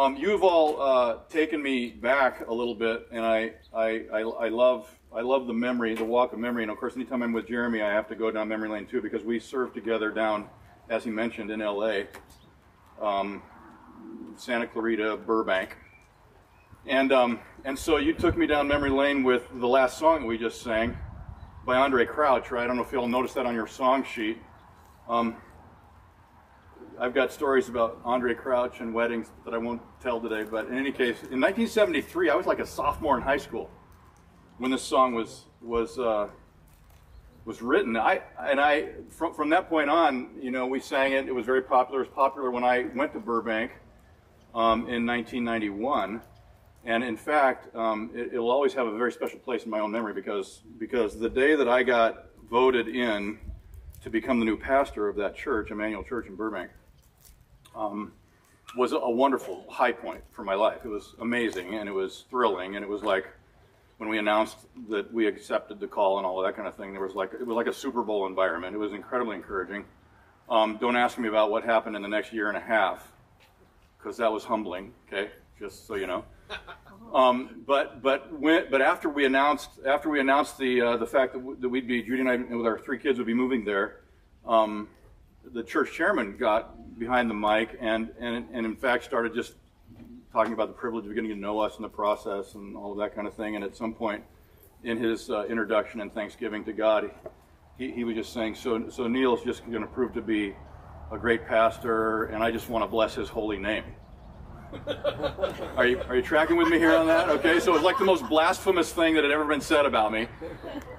Um, you've all uh, taken me back a little bit, and I, I, I, I love I love the memory, the walk of memory. And of course, anytime I'm with Jeremy, I have to go down memory lane too because we served together down, as he mentioned, in L.A., um, Santa Clarita, Burbank, and um, and so you took me down memory lane with the last song we just sang by Andraé Crouch, right? I don't know if you all noticed that on your song sheet. Um, I've got stories about Andraé Crouch and weddings that I won't tell today, but in any case, in 1973, I was like a sophomore in high school when this song was was uh, was written. I and I from from that point on, you know, we sang it. It was very popular. It was popular when I went to Burbank um, in 1991. And in fact, um, it, will always have a very special place in my own memory because because the day that I got voted in to become the new pastor of that church, Emmanuel Church in Burbank, um, was a wonderful high point for my life. It was amazing and it was thrilling and it was like when we announced that we accepted the call and all of that kind of thing. There was like it was like a Super Bowl environment. It was incredibly encouraging. Um, don't ask me about what happened in the next year and a half because that was humbling. Okay, just so you know. Um, but but when, but after we announced after we announced the uh, the fact that, w- that we'd be Judy and I with our three kids would be moving there, um, the church chairman got behind the mic and, and and in fact started just talking about the privilege of getting to know us in the process and all of that kind of thing. And at some point in his uh, introduction and thanksgiving to God, he, he was just saying, so so Neil's just going to prove to be a great pastor, and I just want to bless his holy name are you are you tracking with me here on that? Okay, so it was like the most blasphemous thing that had ever been said about me,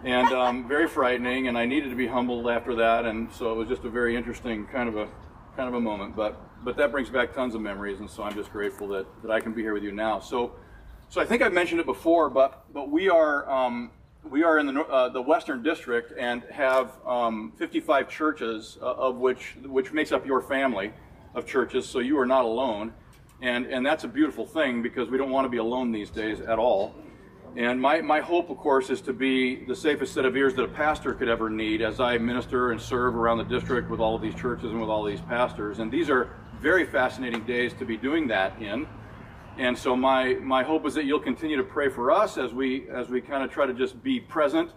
and um, very frightening. And I needed to be humbled after that, and so it was just a very interesting kind of a kind of a moment. But but that brings back tons of memories, and so I'm just grateful that that I can be here with you now. So so I think I've mentioned it before, but but we are. Um, we are in the, uh, the Western District and have um, 55 churches, uh, of which which makes up your family of churches. So you are not alone. And, and that's a beautiful thing because we don't want to be alone these days at all. And my, my hope, of course, is to be the safest set of ears that a pastor could ever need as I minister and serve around the district with all of these churches and with all these pastors. And these are very fascinating days to be doing that in. And so my, my hope is that you'll continue to pray for us as we, as we kind of try to just be present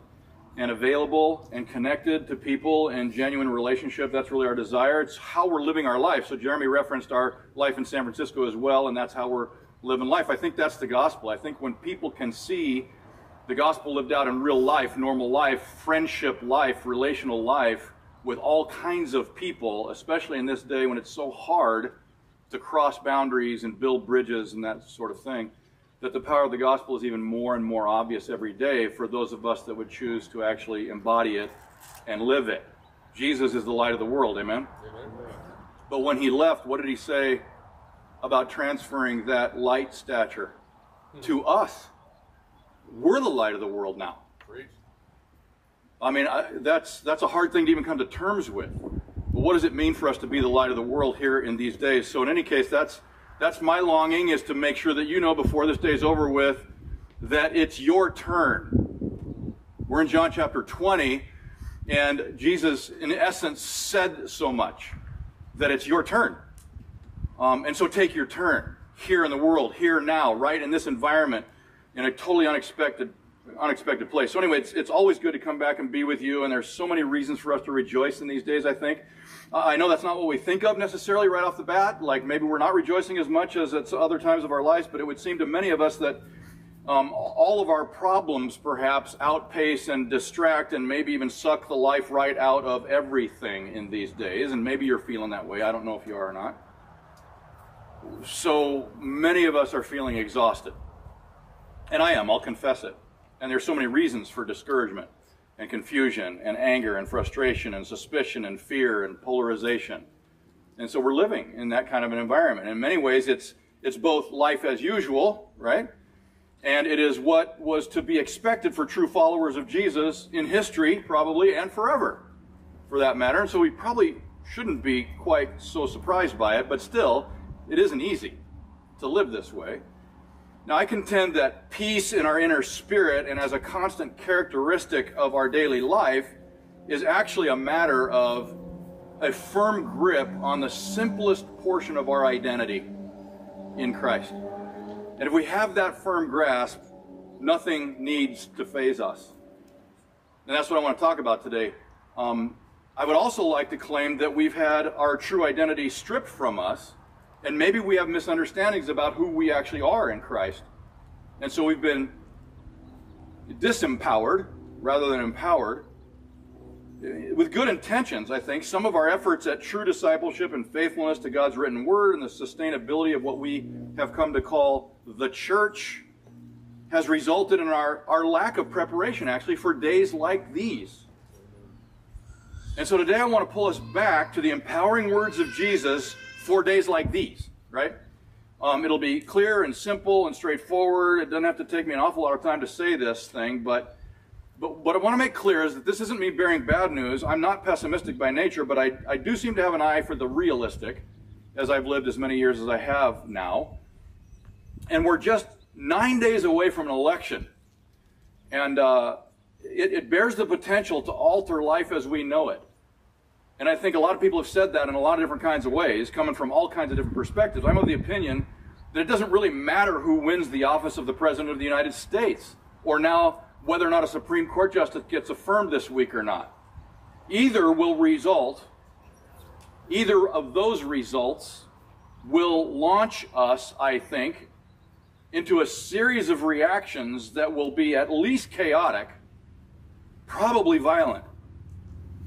and available and connected to people and genuine relationship. That's really our desire. It's how we're living our life. So Jeremy referenced our life in San Francisco as well, and that's how we're living life. I think that's the gospel. I think when people can see the gospel lived out in real life, normal life, friendship life, relational life with all kinds of people, especially in this day when it's so hard to cross boundaries and build bridges and that sort of thing that the power of the gospel is even more and more obvious every day for those of us that would choose to actually embody it and live it. Jesus is the light of the world, amen? amen? But when he left, what did he say about transferring that light stature hmm. to us? We're the light of the world now. I mean, I, that's, that's a hard thing to even come to terms with. But what does it mean for us to be the light of the world here in these days? So, in any case, that's that's my longing is to make sure that you know before this day is over with that it's your turn. We're in John chapter 20, and Jesus, in essence, said so much that it's your turn. Um, and so take your turn here in the world, here now, right in this environment, in a totally unexpected unexpected place. So anyway, it's, it's always good to come back and be with you, and there's so many reasons for us to rejoice in these days, I think. Uh, I know that's not what we think of necessarily right off the bat. Like maybe we're not rejoicing as much as at other times of our lives, but it would seem to many of us that um, all of our problems perhaps outpace and distract and maybe even suck the life right out of everything in these days. And maybe you're feeling that way. I don't know if you are or not. So many of us are feeling exhausted. And I am, I'll confess it. And there's so many reasons for discouragement and confusion and anger and frustration and suspicion and fear and polarization. And so we're living in that kind of an environment. In many ways, it's, it's both life as usual, right? And it is what was to be expected for true followers of Jesus in history, probably, and forever, for that matter. And so we probably shouldn't be quite so surprised by it, but still, it isn't easy to live this way. Now, I contend that peace in our inner spirit and as a constant characteristic of our daily life is actually a matter of a firm grip on the simplest portion of our identity in Christ. And if we have that firm grasp, nothing needs to faze us. And that's what I want to talk about today. Um, I would also like to claim that we've had our true identity stripped from us, and maybe we have misunderstandings about who we actually are in Christ. And so we've been disempowered rather than empowered. Eh, with good intentions, I think, some of our efforts at true discipleship and faithfulness to God's written word and the sustainability of what we have come to call the church has resulted in our, our lack of preparation, actually, for days like these. And so today I want to pull us back to the empowering words of Jesus for days like these, right? Um, it'll be clear and simple and straightforward. It doesn't have to take me an awful lot of time to say this thing, but but what I want to make clear is that this isn't me bearing bad news. I'm not pessimistic by nature, but I, I do seem to have an eye for the realistic, as I've lived as many years as I have now. And we're just nine days away from an election. And uh, it, it bears the potential to alter life as we know it. And I think a lot of people have said that in a lot of different kinds of ways, coming from all kinds of different perspectives. I'm of the opinion that it doesn't really matter who wins the office of the President of the United States, or now whether or not a Supreme Court justice gets affirmed this week or not. Either will result, either of those results will launch us, I think, into a series of reactions that will be at least chaotic, probably violent.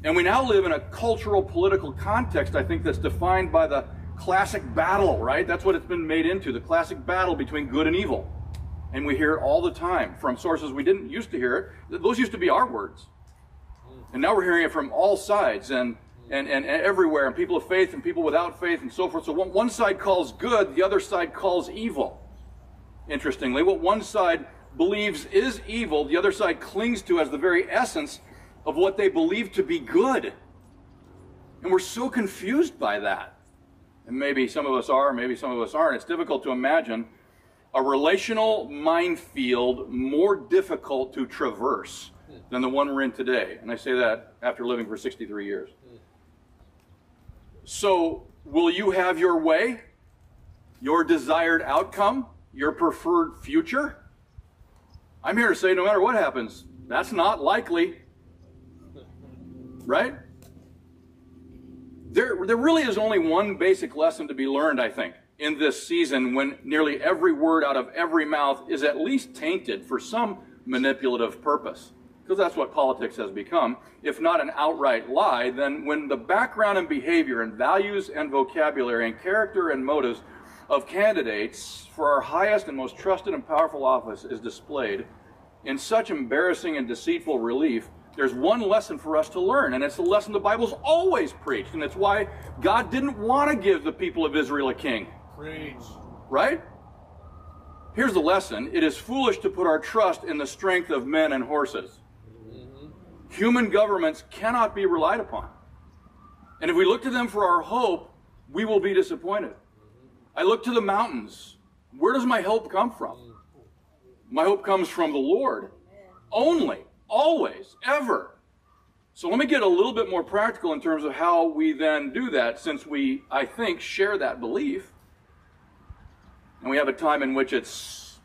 And we now live in a cultural political context, I think, that's defined by the classic battle, right? That's what it's been made into the classic battle between good and evil. And we hear it all the time from sources we didn't used to hear it. Those used to be our words. And now we're hearing it from all sides and, and, and, everywhere, and people of faith and people without faith and so forth. So one, one side calls good, the other side calls evil. Interestingly, what one side believes is evil, the other side clings to as the very essence of what they believe to be good. And we're so confused by that. And maybe some of us are, maybe some of us aren't. It's difficult to imagine a relational minefield more difficult to traverse than the one we're in today. And I say that after living for 63 years. So, will you have your way, your desired outcome, your preferred future? I'm here to say no matter what happens, that's not likely. Right? There, there really is only one basic lesson to be learned, I think, in this season when nearly every word out of every mouth is at least tainted for some manipulative purpose. Because that's what politics has become. If not an outright lie, then when the background and behavior and values and vocabulary and character and motives of candidates for our highest and most trusted and powerful office is displayed in such embarrassing and deceitful relief, there's one lesson for us to learn, and it's the lesson the Bible's always preached, and it's why God didn't want to give the people of Israel a king. Preach. Right? Here's the lesson it is foolish to put our trust in the strength of men and horses. Mm-hmm. Human governments cannot be relied upon. And if we look to them for our hope, we will be disappointed. I look to the mountains. Where does my hope come from? My hope comes from the Lord. Only. Always, ever. So let me get a little bit more practical in terms of how we then do that, since we, I think, share that belief. And we have a time in which it's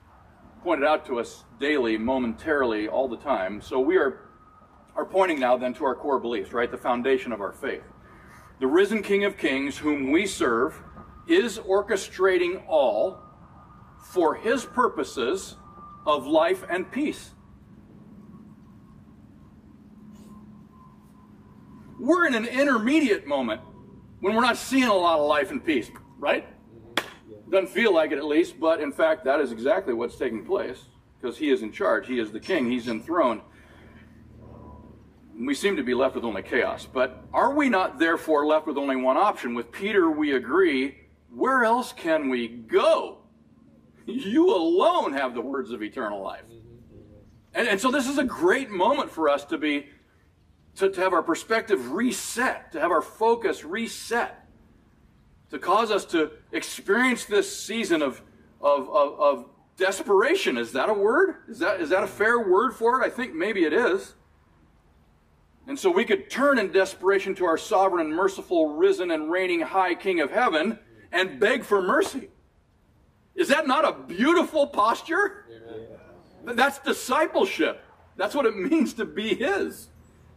pointed out to us daily, momentarily, all the time. So we are, are pointing now then to our core beliefs, right? The foundation of our faith. The risen King of Kings, whom we serve, is orchestrating all for his purposes of life and peace. We're in an intermediate moment when we're not seeing a lot of life and peace, right? Doesn't feel like it at least, but in fact, that is exactly what's taking place because he is in charge. He is the king, he's enthroned. We seem to be left with only chaos. But are we not therefore left with only one option? With Peter, we agree where else can we go? You alone have the words of eternal life. And, and so this is a great moment for us to be to, to have our perspective reset, to have our focus reset, to cause us to experience this season of, of, of, of desperation. Is that a word? Is that, is that a fair word for it? I think maybe it is. And so we could turn in desperation to our sovereign and merciful, risen and reigning high King of heaven and beg for mercy. Is that not a beautiful posture? That's discipleship. That's what it means to be His,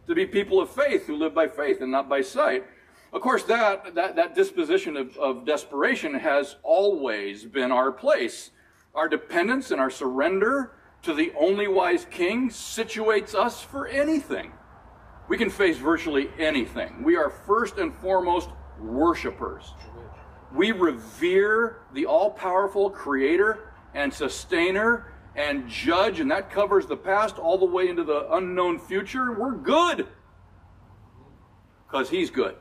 to be people of faith who live by faith and not by sight. Of course, that, that, that disposition of, of desperation has always been our place. Our dependence and our surrender to the only wise King situates us for anything. We can face virtually anything. We are first and foremost worshipers. We revere the all powerful creator and sustainer and judge, and that covers the past all the way into the unknown future. We're good because he's good.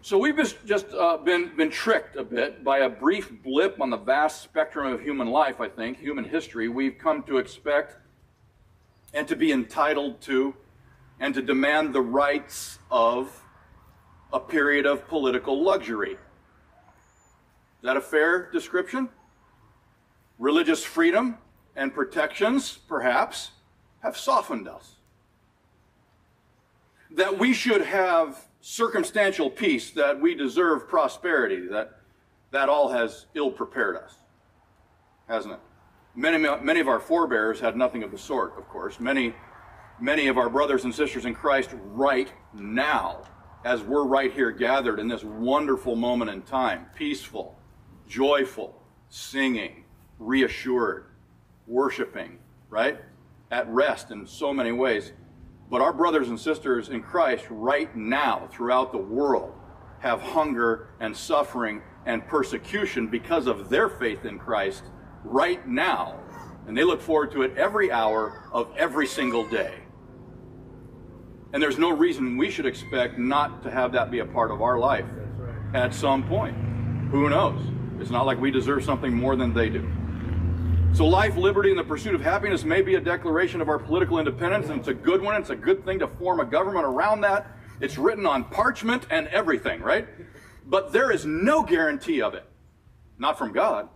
So we've just uh, been, been tricked a bit by a brief blip on the vast spectrum of human life, I think, human history. We've come to expect and to be entitled to and to demand the rights of a period of political luxury. Is that a fair description? Religious freedom and protections, perhaps, have softened us. That we should have circumstantial peace, that we deserve prosperity, that that all has ill prepared us, hasn't it? Many, many of our forebears had nothing of the sort, of course. Many, many of our brothers and sisters in Christ right now, as we're right here gathered in this wonderful moment in time, peaceful, joyful, singing, reassured, worshiping, right? At rest in so many ways. But our brothers and sisters in Christ right now throughout the world have hunger and suffering and persecution because of their faith in Christ right now. And they look forward to it every hour of every single day. And there's no reason we should expect not to have that be a part of our life right. at some point. Who knows? It's not like we deserve something more than they do. So, life, liberty, and the pursuit of happiness may be a declaration of our political independence, and it's a good one. It's a good thing to form a government around that. It's written on parchment and everything, right? But there is no guarantee of it. Not from God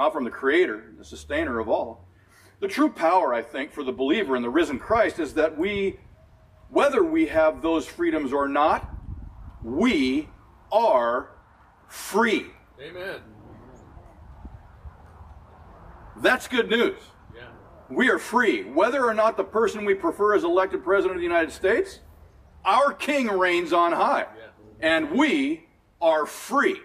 not from the Creator, the sustainer of all. The true power, I think, for the believer in the risen Christ is that we, whether we have those freedoms or not, we are free. Amen. That's good news. Yeah. We are free. Whether or not the person we prefer is elected president of the United States, our king reigns on high. Yeah. And we are free.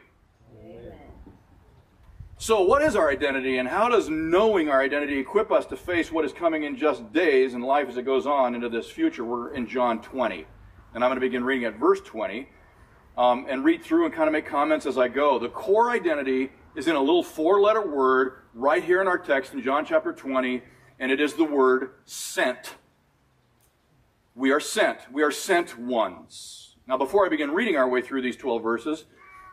So, what is our identity, and how does knowing our identity equip us to face what is coming in just days and life as it goes on into this future? We're in John 20. And I'm going to begin reading at verse 20 um, and read through and kind of make comments as I go. The core identity is in a little four letter word right here in our text in John chapter 20, and it is the word sent. We are sent. We are sent ones. Now, before I begin reading our way through these 12 verses,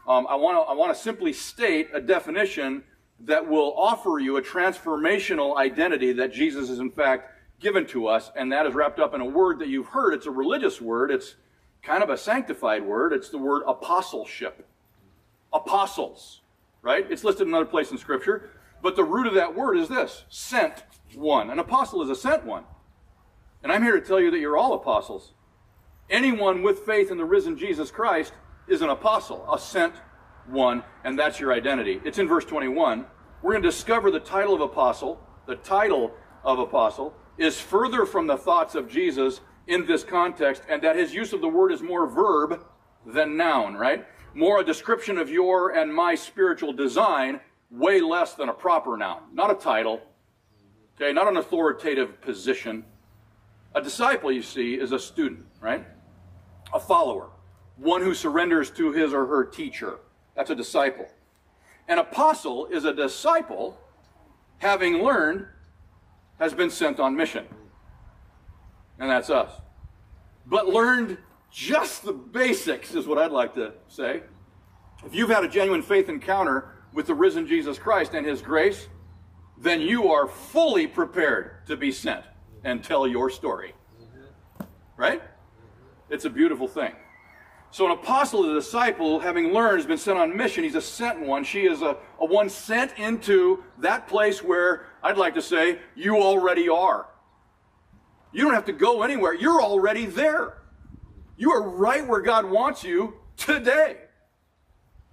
um, I want to I want to simply state a definition that will offer you a transformational identity that Jesus is in fact given to us, and that is wrapped up in a word that you've heard. It's a religious word. It's kind of a sanctified word. It's the word apostleship. Apostles, right? It's listed another place in Scripture, but the root of that word is this: sent one. An apostle is a sent one. And I'm here to tell you that you're all apostles. Anyone with faith in the risen Jesus Christ is an apostle, a sent one, and that's your identity. It's in verse 21. We're going to discover the title of apostle. The title of apostle is further from the thoughts of Jesus in this context, and that his use of the word is more verb than noun, right? More a description of your and my spiritual design, way less than a proper noun. Not a title, okay, not an authoritative position. A disciple, you see, is a student, right? A follower one who surrenders to his or her teacher. That's a disciple. An apostle is a disciple having learned has been sent on mission. And that's us. But learned just the basics, is what I'd like to say. If you've had a genuine faith encounter with the risen Jesus Christ and his grace, then you are fully prepared to be sent and tell your story. Right? It's a beautiful thing. So an apostle a disciple, having learned, has been sent on mission. He's a sent one. She is a, a one sent into that place where I'd like to say you already are. You don't have to go anywhere. You're already there. You are right where God wants you today.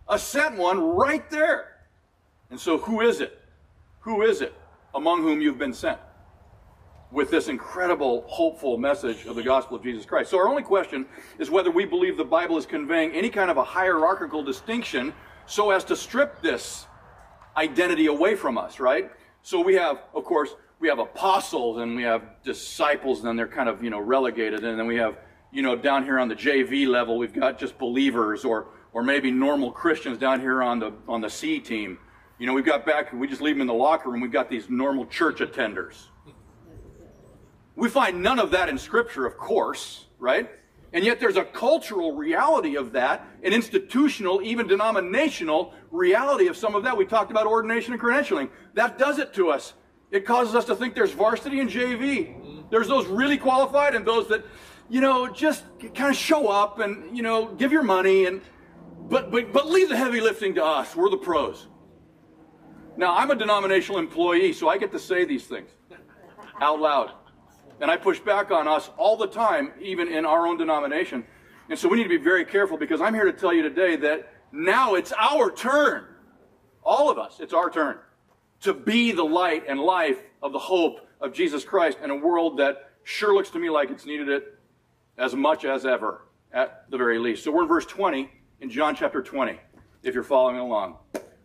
a sent one right there. And so, who is it? Who is it among whom you've been sent? With this incredible, hopeful message of the gospel of Jesus Christ. So, our only question is whether we believe the Bible is conveying any kind of a hierarchical distinction so as to strip this identity away from us, right? So, we have, of course, we have apostles and we have disciples, and then they're kind of, you know, relegated. And then we have, you know, down here on the JV level, we've got just believers or, or maybe normal Christians down here on the, on the C team. You know, we've got back, we just leave them in the locker room, we've got these normal church attenders. We find none of that in Scripture, of course, right? And yet there's a cultural reality of that, an institutional, even denominational reality of some of that. We talked about ordination and credentialing. That does it to us. It causes us to think there's varsity and JV. There's those really qualified and those that, you know, just kind of show up and, you know, give your money and, but, but, but leave the heavy lifting to us. We're the pros. Now, I'm a denominational employee, so I get to say these things out loud. And I push back on us all the time, even in our own denomination. And so we need to be very careful because I'm here to tell you today that now it's our turn. All of us, it's our turn to be the light and life of the hope of Jesus Christ in a world that sure looks to me like it's needed it as much as ever, at the very least. So we're in verse 20 in John chapter 20, if you're following along.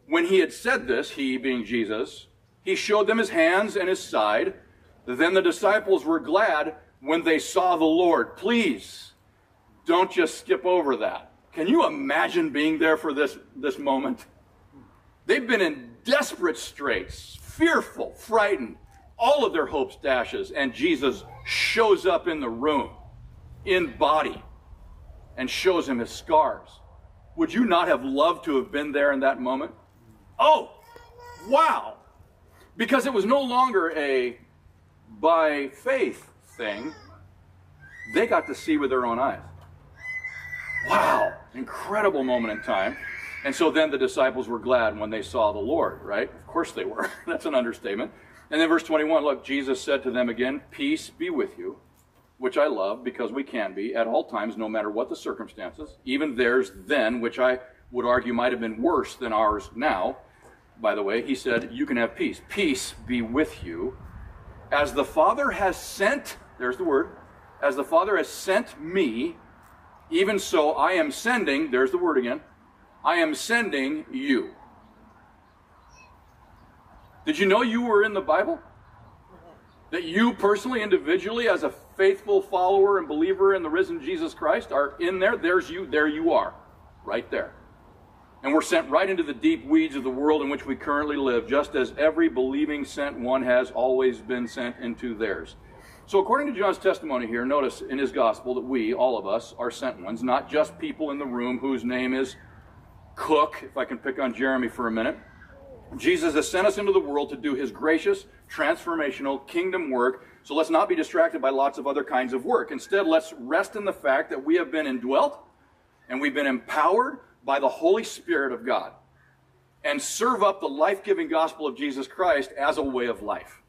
When he had said this, he being Jesus, he showed them his hands and his side. Then the disciples were glad when they saw the Lord. Please, don't just skip over that. Can you imagine being there for this, this moment? They've been in desperate straits, fearful, frightened, all of their hopes dashes, and Jesus shows up in the room, in body, and shows him his scars. Would you not have loved to have been there in that moment? Oh, wow! Because it was no longer a by faith thing, they got to see with their own eyes. Wow! Incredible moment in time. And so then the disciples were glad when they saw the Lord, right? Of course they were. That's an understatement. And then verse 21, look, Jesus said to them again, Peace be with you, which I love because we can be at all times, no matter what the circumstances, even theirs then, which I would argue might have been worse than ours now. By the way, he said, You can have peace. Peace be with you. As the Father has sent, there's the word, as the Father has sent me, even so I am sending, there's the word again, I am sending you. Did you know you were in the Bible? That you personally, individually, as a faithful follower and believer in the risen Jesus Christ, are in there? There's you, there you are, right there. And we're sent right into the deep weeds of the world in which we currently live, just as every believing sent one has always been sent into theirs. So, according to John's testimony here, notice in his gospel that we, all of us, are sent ones, not just people in the room whose name is Cook, if I can pick on Jeremy for a minute. Jesus has sent us into the world to do his gracious, transformational kingdom work. So let's not be distracted by lots of other kinds of work. Instead, let's rest in the fact that we have been indwelt and we've been empowered by the Holy Spirit of God and serve up the life giving gospel of Jesus Christ as a way of life.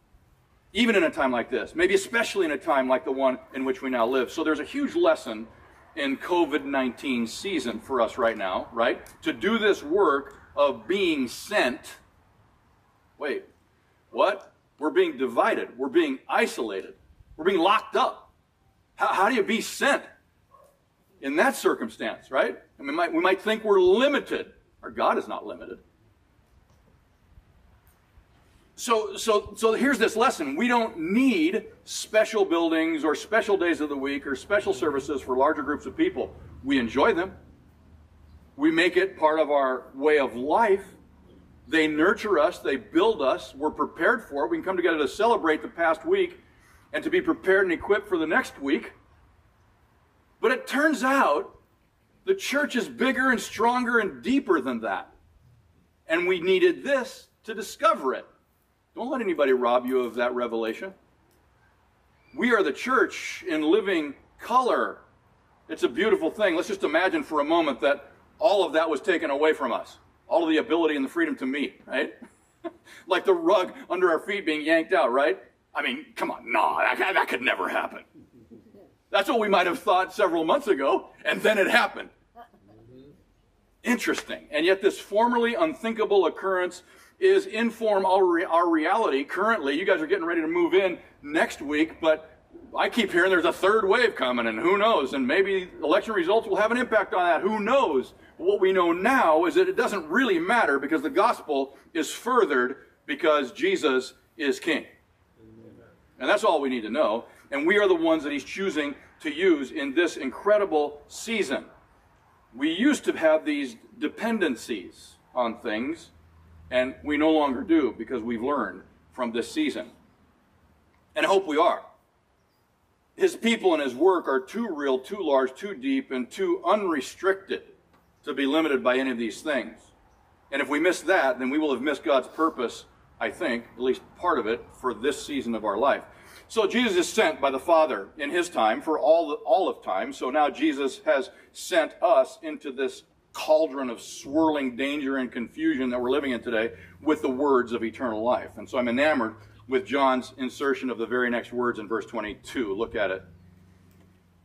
Even in a time like this, maybe especially in a time like the one in which we now live. So there's a huge lesson in COVID 19 season for us right now, right? To do this work of being sent. Wait, what? We're being divided. We're being isolated. We're being locked up. How, how do you be sent in that circumstance, right? And we might, we might think we're limited. Our God is not limited. So, so, so here's this lesson. We don't need special buildings or special days of the week or special services for larger groups of people. We enjoy them. We make it part of our way of life. They nurture us, they build us, we're prepared for it. We can come together to celebrate the past week and to be prepared and equipped for the next week. But it turns out the church is bigger and stronger and deeper than that. And we needed this to discover it. Don't let anybody rob you of that revelation. We are the church in living color. It's a beautiful thing. Let's just imagine for a moment that all of that was taken away from us. All of the ability and the freedom to meet, right? like the rug under our feet being yanked out, right? I mean, come on, no, that, that could never happen. That's what we might have thought several months ago, and then it happened. Interesting. And yet, this formerly unthinkable occurrence is in form our reality currently. You guys are getting ready to move in next week, but I keep hearing there's a third wave coming, and who knows? And maybe election results will have an impact on that. Who knows? What we know now is that it doesn't really matter because the gospel is furthered because Jesus is king. And that's all we need to know. And we are the ones that he's choosing to use in this incredible season. We used to have these dependencies on things, and we no longer do because we've learned from this season. And I hope we are. His people and his work are too real, too large, too deep, and too unrestricted to be limited by any of these things. And if we miss that, then we will have missed God's purpose, I think, at least part of it, for this season of our life. So Jesus is sent by the Father in his time for all, all of time. So now Jesus has sent us into this cauldron of swirling danger and confusion that we're living in today with the words of eternal life. And so I'm enamored with John's insertion of the very next words in verse 22. Look at it.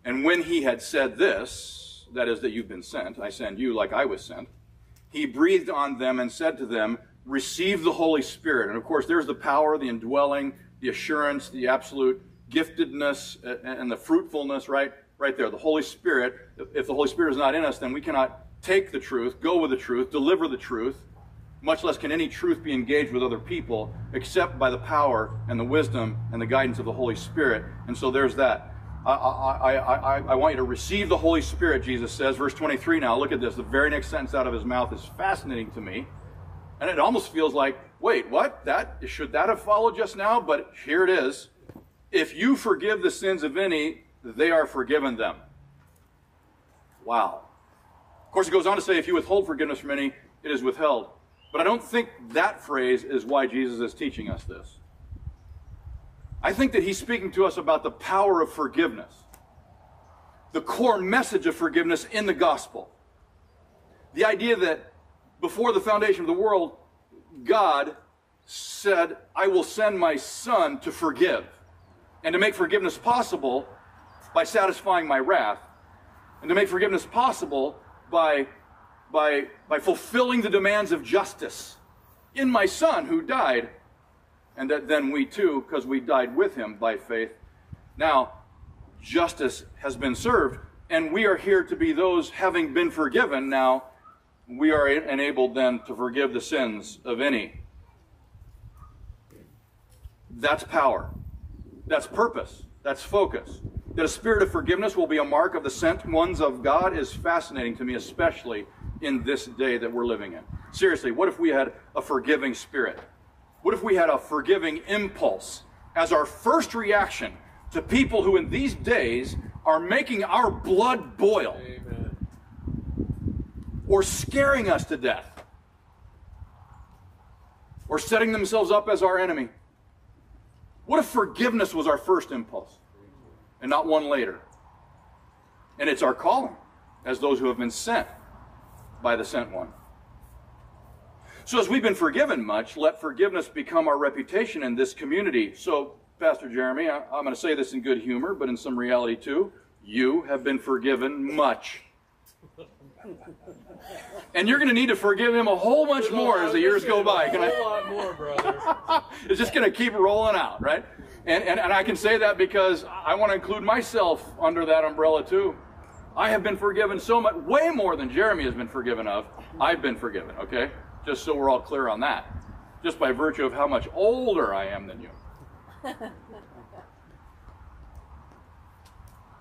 And when he had said this, that is, that you've been sent, I send you like I was sent, he breathed on them and said to them, Receive the Holy Spirit. And of course, there's the power, the indwelling, the assurance, the absolute giftedness, and the fruitfulness, right? Right there. The Holy Spirit. If the Holy Spirit is not in us, then we cannot take the truth, go with the truth, deliver the truth, much less can any truth be engaged with other people except by the power and the wisdom and the guidance of the Holy Spirit. And so there's that. I, I, I, I, want you to receive the Holy Spirit, Jesus says. Verse 23 now, look at this. The very next sentence out of his mouth is fascinating to me. And it almost feels like, wait, what? That should that have followed just now? But here it is. If you forgive the sins of any, they are forgiven them. Wow. Of course, it goes on to say, if you withhold forgiveness from any, it is withheld. But I don't think that phrase is why Jesus is teaching us this. I think that he's speaking to us about the power of forgiveness, the core message of forgiveness in the gospel. The idea that before the foundation of the world, God said, I will send my son to forgive and to make forgiveness possible by satisfying my wrath and to make forgiveness possible by by, by fulfilling the demands of justice in my son who died. And that then we too, because we died with him by faith, now justice has been served. And we are here to be those having been forgiven. Now we are enabled then to forgive the sins of any. That's power. That's purpose. That's focus. That a spirit of forgiveness will be a mark of the sent ones of God is fascinating to me, especially in this day that we're living in. Seriously, what if we had a forgiving spirit? What if we had a forgiving impulse as our first reaction to people who in these days are making our blood boil Amen. or scaring us to death or setting themselves up as our enemy? What if forgiveness was our first impulse and not one later? And it's our calling as those who have been sent by the sent one. So, as we've been forgiven much, let forgiveness become our reputation in this community. So, Pastor Jeremy, I, am going to say this in good humor, but in some reality too. You have been forgiven much. And you're going to need to forgive him a whole bunch more as the years go by. Can a whole I? lot more, brother. it's just going to keep rolling out, right? And, and, and I can say that because I want to include myself under that umbrella too. I have been forgiven so much, way more than Jeremy has been forgiven of. I've been forgiven, okay? Just so we're all clear on that. Just by virtue of how much older I am than you.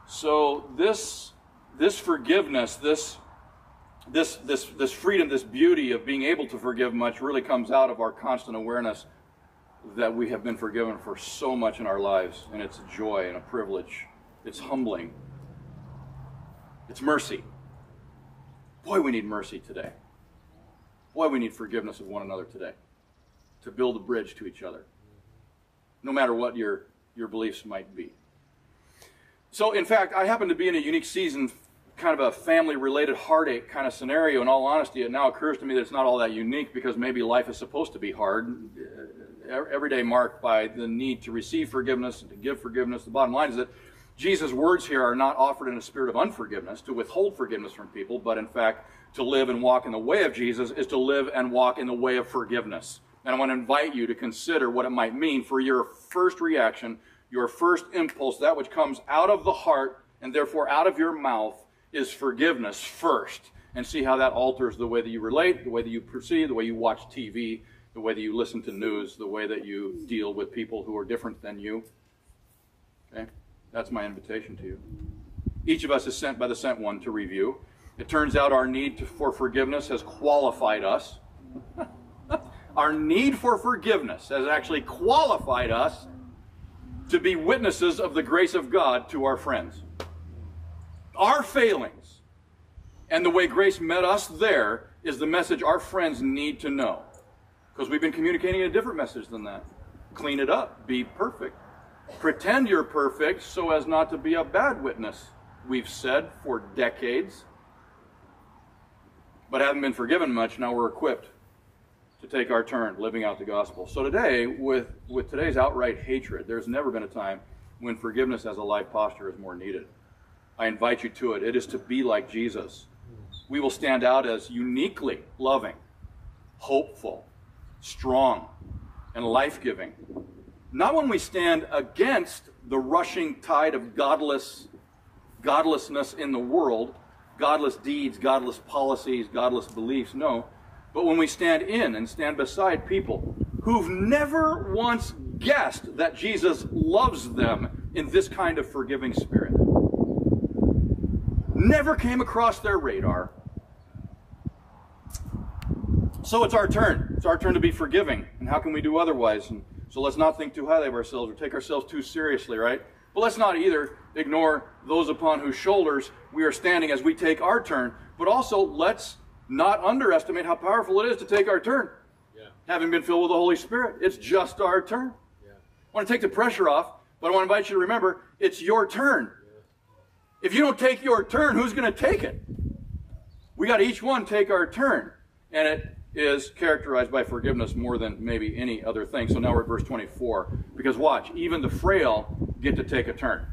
so this this forgiveness, this this this this freedom, this beauty of being able to forgive much really comes out of our constant awareness that we have been forgiven for so much in our lives, and it's a joy and a privilege. It's humbling. It's mercy. Boy, we need mercy today. Boy, we need forgiveness of one another today to build a bridge to each other, no matter what your, your beliefs might be. So, in fact, I happen to be in a unique season, kind of a family related heartache kind of scenario. In all honesty, it now occurs to me that it's not all that unique because maybe life is supposed to be hard. Uh, every day marked by the need to receive forgiveness and to give forgiveness. The bottom line is that Jesus' words here are not offered in a spirit of unforgiveness, to withhold forgiveness from people, but in fact, to live and walk in the way of Jesus is to live and walk in the way of forgiveness. And I want to invite you to consider what it might mean for your first reaction, your first impulse, that which comes out of the heart and therefore out of your mouth is forgiveness first. And see how that alters the way that you relate, the way that you perceive, the way you watch TV, the way that you listen to news, the way that you deal with people who are different than you. Okay? That's my invitation to you. Each of us is sent by the sent one to review. It turns out our need for forgiveness has qualified us. our need for forgiveness has actually qualified us to be witnesses of the grace of God to our friends. Our failings and the way grace met us there is the message our friends need to know. Because we've been communicating a different message than that. Clean it up, be perfect. Pretend you're perfect so as not to be a bad witness, we've said for decades. But haven't been forgiven much, now we're equipped to take our turn living out the gospel. So today, with, with today's outright hatred, there's never been a time when forgiveness as a life posture is more needed. I invite you to it. It is to be like Jesus. We will stand out as uniquely loving, hopeful, strong, and life giving. Not when we stand against the rushing tide of godless, godlessness in the world, godless deeds, godless policies, godless beliefs. No. But when we stand in and stand beside people who've never once guessed that Jesus loves them in this kind of forgiving spirit, never came across their radar, so it's our turn. It's our turn to be forgiving. And how can we do otherwise? And so let's not think too highly of ourselves or take ourselves too seriously, right? But let's not either ignore those upon whose shoulders we are standing as we take our turn, but also let's not underestimate how powerful it is to take our turn. Yeah. Having been filled with the Holy Spirit, it's just our turn. Yeah. I want to take the pressure off, but I want to invite you to remember it's your turn. Yeah. If you don't take your turn, who's going to take it? We got to each one take our turn. And it is characterized by forgiveness more than maybe any other thing. So now we're at verse 24. Because watch, even the frail get to take a turn.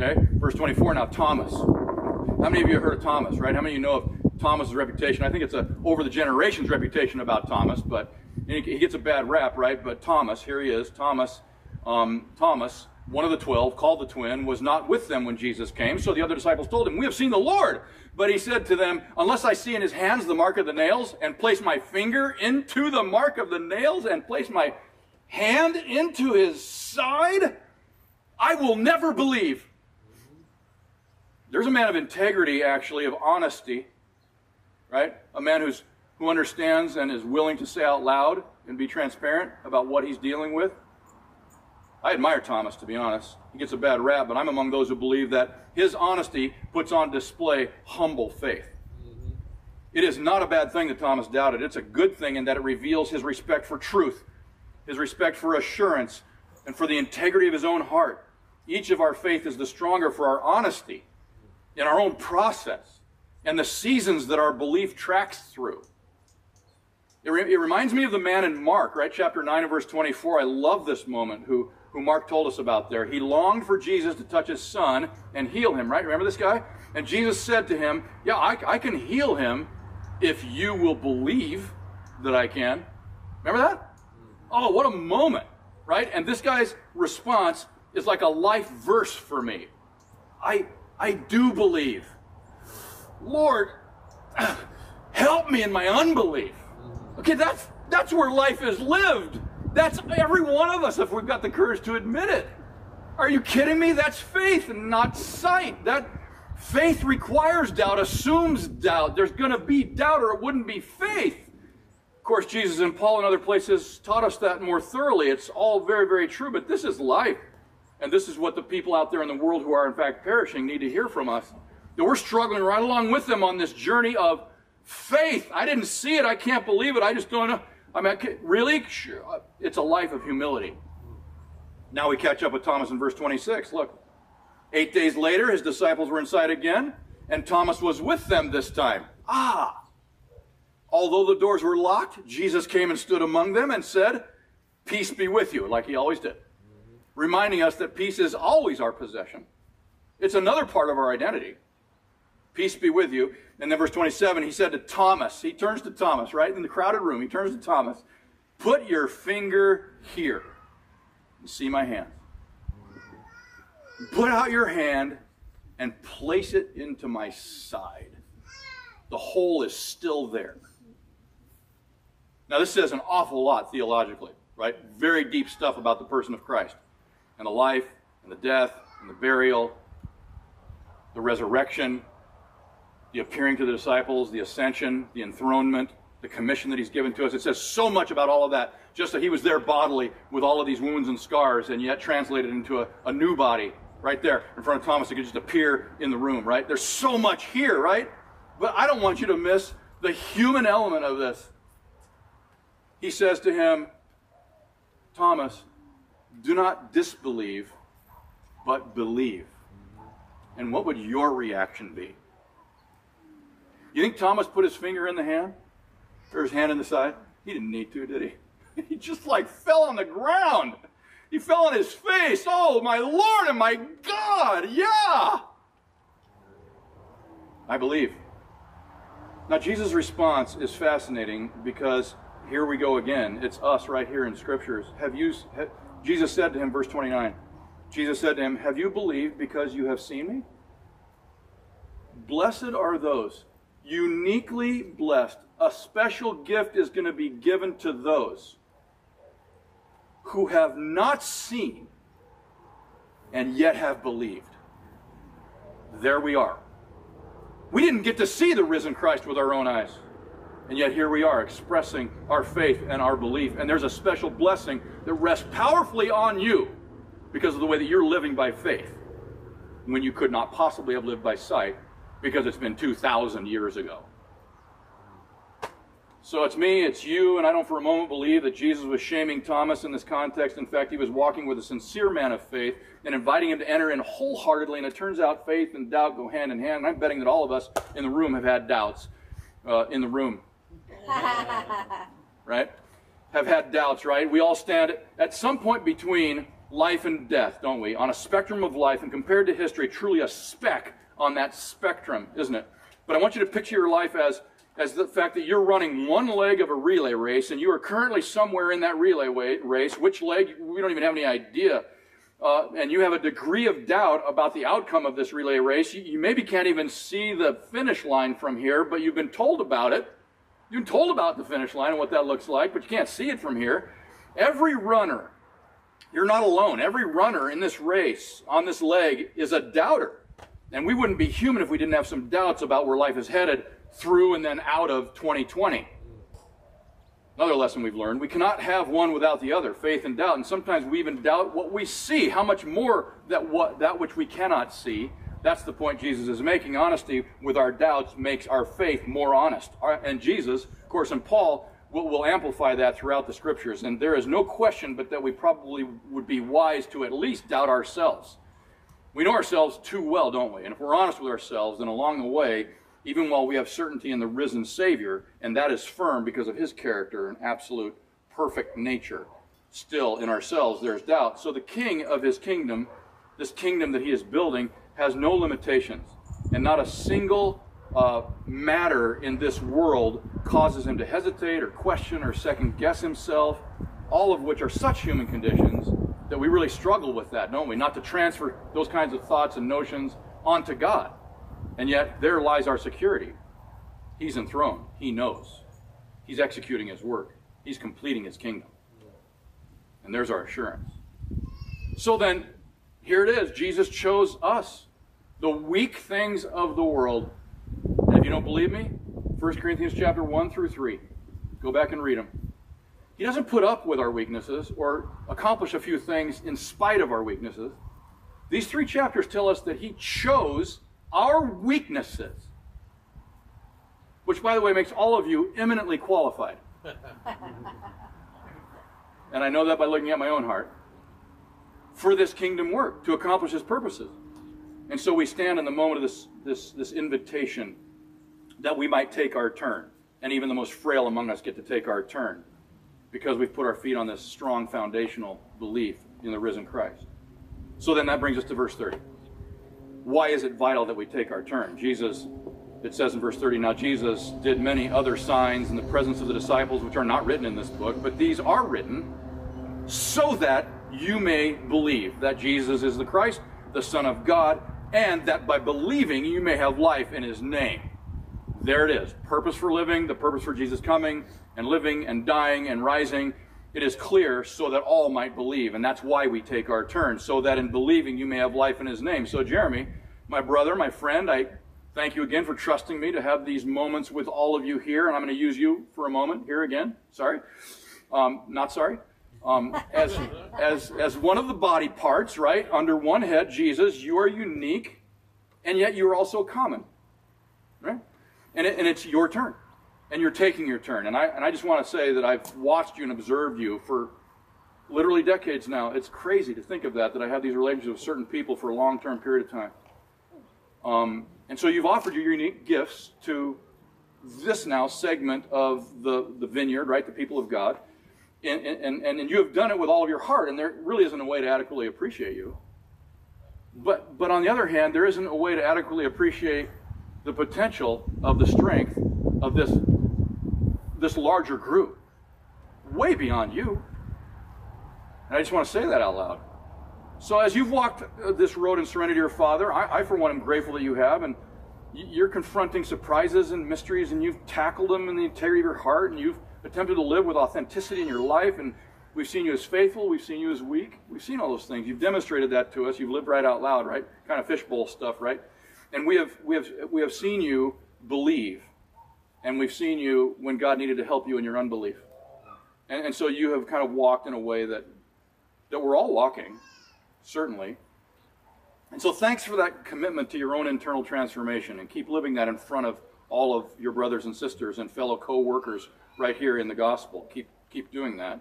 Okay? Verse 24 now, Thomas. How many of you have heard of Thomas, right? How many of you know of Thomas's reputation? I think it's a over the generations reputation about Thomas, but he gets a bad rap, right? But Thomas, here he is, Thomas, um, Thomas, one of the twelve, called the twin, was not with them when Jesus came. So the other disciples told him, We have seen the Lord. But he said to them, Unless I see in his hands the mark of the nails, and place my finger into the mark of the nails, and place my hand into his side, I will never believe. There's a man of integrity, actually, of honesty, right? A man who's who understands and is willing to say out loud and be transparent about what he's dealing with. I admire Thomas, to be honest. He gets a bad rap, but I'm among those who believe that his honesty puts on display humble faith. Mm-hmm. It is not a bad thing that Thomas doubted. It's a good thing in that it reveals his respect for truth, his respect for assurance, and for the integrity of his own heart. Each of our faith is the stronger for our honesty in our own process and the seasons that our belief tracks through. It, re- it reminds me of the man in Mark, right? Chapter 9 and verse 24. I love this moment, who who Mark told us about there. He longed for Jesus to touch his son and heal him, right? Remember this guy? And Jesus said to him, Yeah, I, I can heal him if you will believe that I can. Remember that? Oh, what a moment, right? And this guy's response is like a life verse for me. I, I do believe. Lord, help me in my unbelief. Okay, that's, that's where life is lived. That's every one of us if we've got the courage to admit it. Are you kidding me? That's faith and not sight. That faith requires doubt, assumes doubt. There's going to be doubt or it wouldn't be faith. Of course, Jesus and Paul and other places taught us that more thoroughly. It's all very, very true, but this is life. And this is what the people out there in the world who are in fact perishing need to hear from us. That we're struggling right along with them on this journey of faith. I didn't see it. I can't believe it. I just don't know. I mean, I really? Sure. It's a life of humility. Now we catch up with Thomas in verse 26. Look, eight days later, his disciples were inside again, and Thomas was with them this time. Ah! Although the doors were locked, Jesus came and stood among them and said, Peace be with you, like he always did. Reminding us that peace is always our possession. It's another part of our identity. Peace be with you. And then verse 27, he said to Thomas, he turns to Thomas, right? In the crowded room, he turns to Thomas, put your finger here. You see my hand. Put out your hand and place it into my side. The hole is still there. Now, this says an awful lot theologically, right? Very deep stuff about the person of Christ and the life and the death and the burial, the resurrection, the appearing to the disciples, the ascension, the enthronement, the commission that he's given to us. It says so much about all of that, just that he was there bodily with all of these wounds and scars, and yet translated into a, a new body right there in front of Thomas. He could just appear in the room, right? There's so much here, right? But I don't want you to miss the human element of this. He says to him, Thomas, do not disbelieve, but believe. And what would your reaction be? You think Thomas put his finger in the hand? Or his hand in the side? He didn't need to, did he? He just like fell on the ground. He fell on his face. Oh, my Lord and my God. Yeah. I believe. Now, Jesus' response is fascinating because here we go again. It's us right here in scriptures. Have you, Jesus said to him, verse 29, Jesus said to him, Have you believed because you have seen me? Blessed are those, uniquely blessed. A special gift is going to be given to those who have not seen and yet have believed. There we are. We didn't get to see the risen Christ with our own eyes. And yet here we are expressing our faith and our belief. And there's a special blessing that rests powerfully on you because of the way that you're living by faith when you could not possibly have lived by sight because it's been 2,000 years ago. So it's me, it's you, and I don't for a moment believe that Jesus was shaming Thomas in this context. In fact, he was walking with a sincere man of faith and inviting him to enter in wholeheartedly. And it turns out faith and doubt go hand in hand. And I'm betting that all of us in the room have had doubts uh, in the room. Right? Have had doubts, right? We all stand at some point between life and death, don't we? On a spectrum of life, and compared to history, truly a speck on that spectrum, isn't it? But I want you to picture your life as as the fact that you're running one leg of a relay race and you are currently somewhere in that relay race. Which leg, we don't even have any idea. Uh, and you have a degree of doubt about the outcome of this relay race. You, you, maybe can't even see the finish line from here, but you've been told about it. You've been told about the finish line and what that looks like, but you can't see it from here. Every runner, you're not alone. Every runner in this race, on this leg, is a doubter. And we wouldn't be human if we didn't have some doubts about where life is headed through and then out of 2020. Another lesson we've learned we cannot have one without the other, faith and doubt. And sometimes we even doubt what we see, how much more that, what, that which we cannot see. That's the point Jesus is making. Honesty with our doubts makes our faith more honest. And Jesus, of course, and Paul will, will amplify that throughout the scriptures. And there is no question but that we probably would be wise to at least doubt ourselves. We know ourselves too well, don't we? And if we're honest with ourselves, then along the way, even while we have certainty in the risen Savior, and that is firm because of his character and absolute perfect nature. Still, in ourselves, there's doubt. So the king of his kingdom, this kingdom that he is building, has no limitations. And not a single uh, matter in this world causes him to hesitate or question or second guess himself, all of which are such human conditions that we really struggle with that, don't we? Not to transfer those kinds of thoughts and notions onto God. And yet, there lies our security. He's enthroned. He knows. He's executing his work. He's completing his kingdom. And there's our assurance. So then, here it is. Jesus chose us, the weak things of the world. And if you don't believe me, 1 Corinthians chapter 1 through 3. Go back and read them. He doesn't put up with our weaknesses or accomplish a few things in spite of our weaknesses. These three chapters tell us that he chose our weaknesses, which, by the way, makes all of you eminently qualified. and I know that by looking at my own heart, for this kingdom work, to accomplish his purposes. And so we stand in the moment of this, this, this invitation that we might take our turn. And even the most frail among us get to take our turn because we've put our feet on this strong foundational belief in the risen Christ. So then that brings us to verse 30. why is it vital that we take our turn? Jesus, it says in verse 30, now Jesus did many other signs in the presence of the disciples, which are not written in this book, but these are written so that you may believe that Jesus is the Christ, the Son of God, and that by believing you may have life in his name. There it is. Purpose for living, the purpose for Jesus coming and living and dying and rising. It is clear so that all might believe. And that's why we take our turn, so that in believing you may have life in his name. So, Jeremy, my brother, my friend, I thank you again for trusting me to have these moments with all of you here. And I'm going to use you for a moment here again. Sorry. Um, not sorry. Um, as, as, as one of the body parts, right, under one head, Jesus, you are unique, and yet you are also common, right? And, it, and it's your turn, and you're taking your turn. And I, and I just want to say that I've watched you and observed you for literally decades now. It's crazy to think of that, that I have these relationships with certain people for a long-term period of time. Um, and so you've offered your unique gifts to this now segment of the, the vineyard, right, the people of God and, and, and you have done it with all of your heart, and there really isn't a way to adequately appreciate you. But, but on the other hand, there isn't a way to adequately appreciate the potential of the strength of this, this larger group, way beyond you. And I just want to say that out loud. So as you've walked uh, this road in to your Father, I, I for one am grateful that you have, and you're confronting surprises and mysteries, and you've tackled them in the integrity of your heart, and you've attempted to live with authenticity in your life, and we've seen you as faithful, we've seen you as weak, we've seen all those things. You've demonstrated that to us. You've lived right out loud, right? Kind of fishbowl stuff, right? And we have we have we have seen you believe, and we've seen you when God needed to help you in your unbelief, and, and so you have kind of walked in a way that that we're all walking, certainly. And so thanks for that commitment to your own internal transformation, and keep living that in front of all of your brothers and sisters and fellow co-workers right here in the gospel. Keep keep doing that.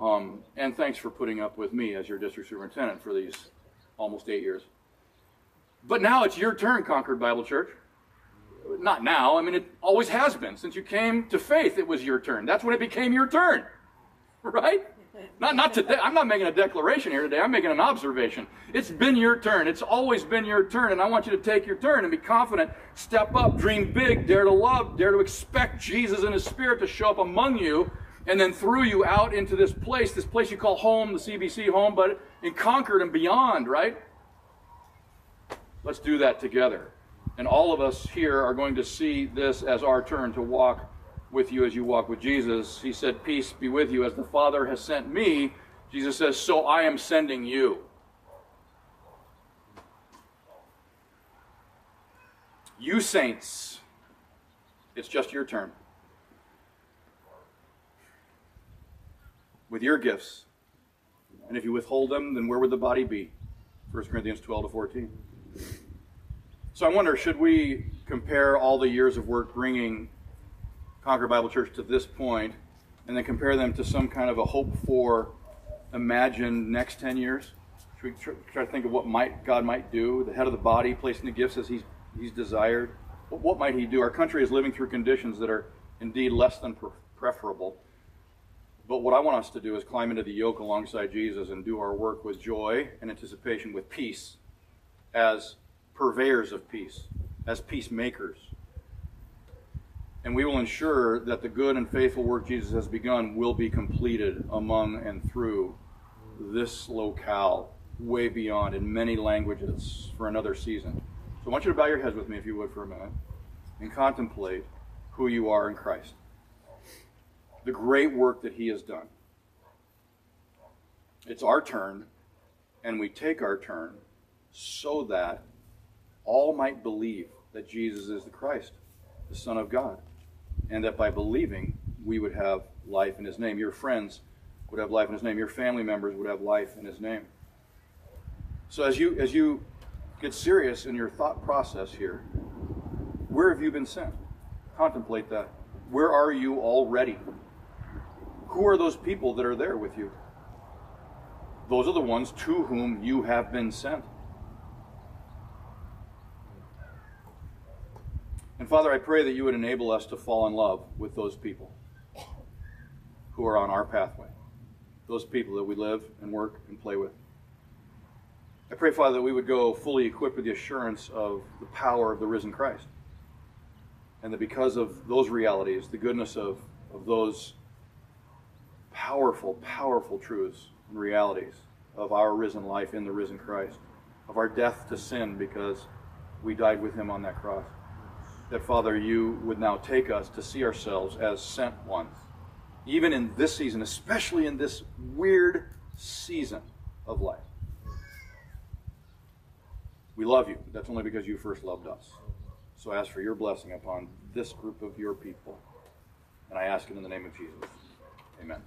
Um, and thanks for putting up with me as your district superintendent for these almost eight years. But now it's your turn, Concord Bible Church. Not now. I mean, it always has been. Since you came to faith, it was your turn. That's when it became your turn. Right? Not, not today. I'm not making a declaration here today. I'm making an observation. It's been your turn. It's always been your turn. And I want you to take your turn and be confident. Step up, dream big, dare to love, dare to expect Jesus and His Spirit to show up among you and then through you out into this place, this place you call home, the CBC home, but in Concord and beyond, right? Let's do that together. And all of us here are going to see this as our turn to walk with you as you walk with Jesus. He said, Peace be with you. As the Father has sent me, Jesus says, So I am sending you. You saints, it's just your turn. With your gifts. And if you withhold them, then where would the body be? 1 Corinthians 12 to 14. So I wonder, should we compare all the years of work bringing Concord Bible Church to this point, and then compare them to some kind of a hope for imagined next 10 years? Should we try to think of what might God might do? The head of the body placing the gifts as he's, he's desired. What, what might he do? Our country is living through conditions that are indeed less than preferable. But what I want us to do is climb into the yoke alongside Jesus and do our work with joy and anticipation, with peace, as purveyors of peace, as peacemakers and we will ensure that the good and faithful work Jesus has begun will be completed among and through this locale, way beyond in many languages for another season. So I want you to bow your heads with me, if you would, for a minute, and contemplate who you are in Christ, the great work that He has done. It's our turn, and we take our turn so that all might believe that Jesus is the Christ, the Son of God and that by believing we would have life in his name. Your friends would have life in his name. Your family members would have life in his name. So as you as you get serious in your thought process here, where have you been sent? Contemplate that. Where are you already? Who are those people that are there with you? Those are the ones to whom you have been sent. And Father, I pray that you would enable us to fall in love with those people who are on our pathway, those people that we live and work and play with. I pray, Father, that we would go fully equipped with the assurance of the power of the risen Christ. And that because of those realities, the goodness of, of those powerful, powerful truths and realities of our risen life in the risen Christ, of our death to sin because we died with him on that cross. That, Father, you would now take us to see ourselves as sent ones, even in this season, especially in this weird season of life. We love you. That's only because you first loved us. So I ask for your blessing upon this group of your people. And I ask it in the name of Jesus. Amen.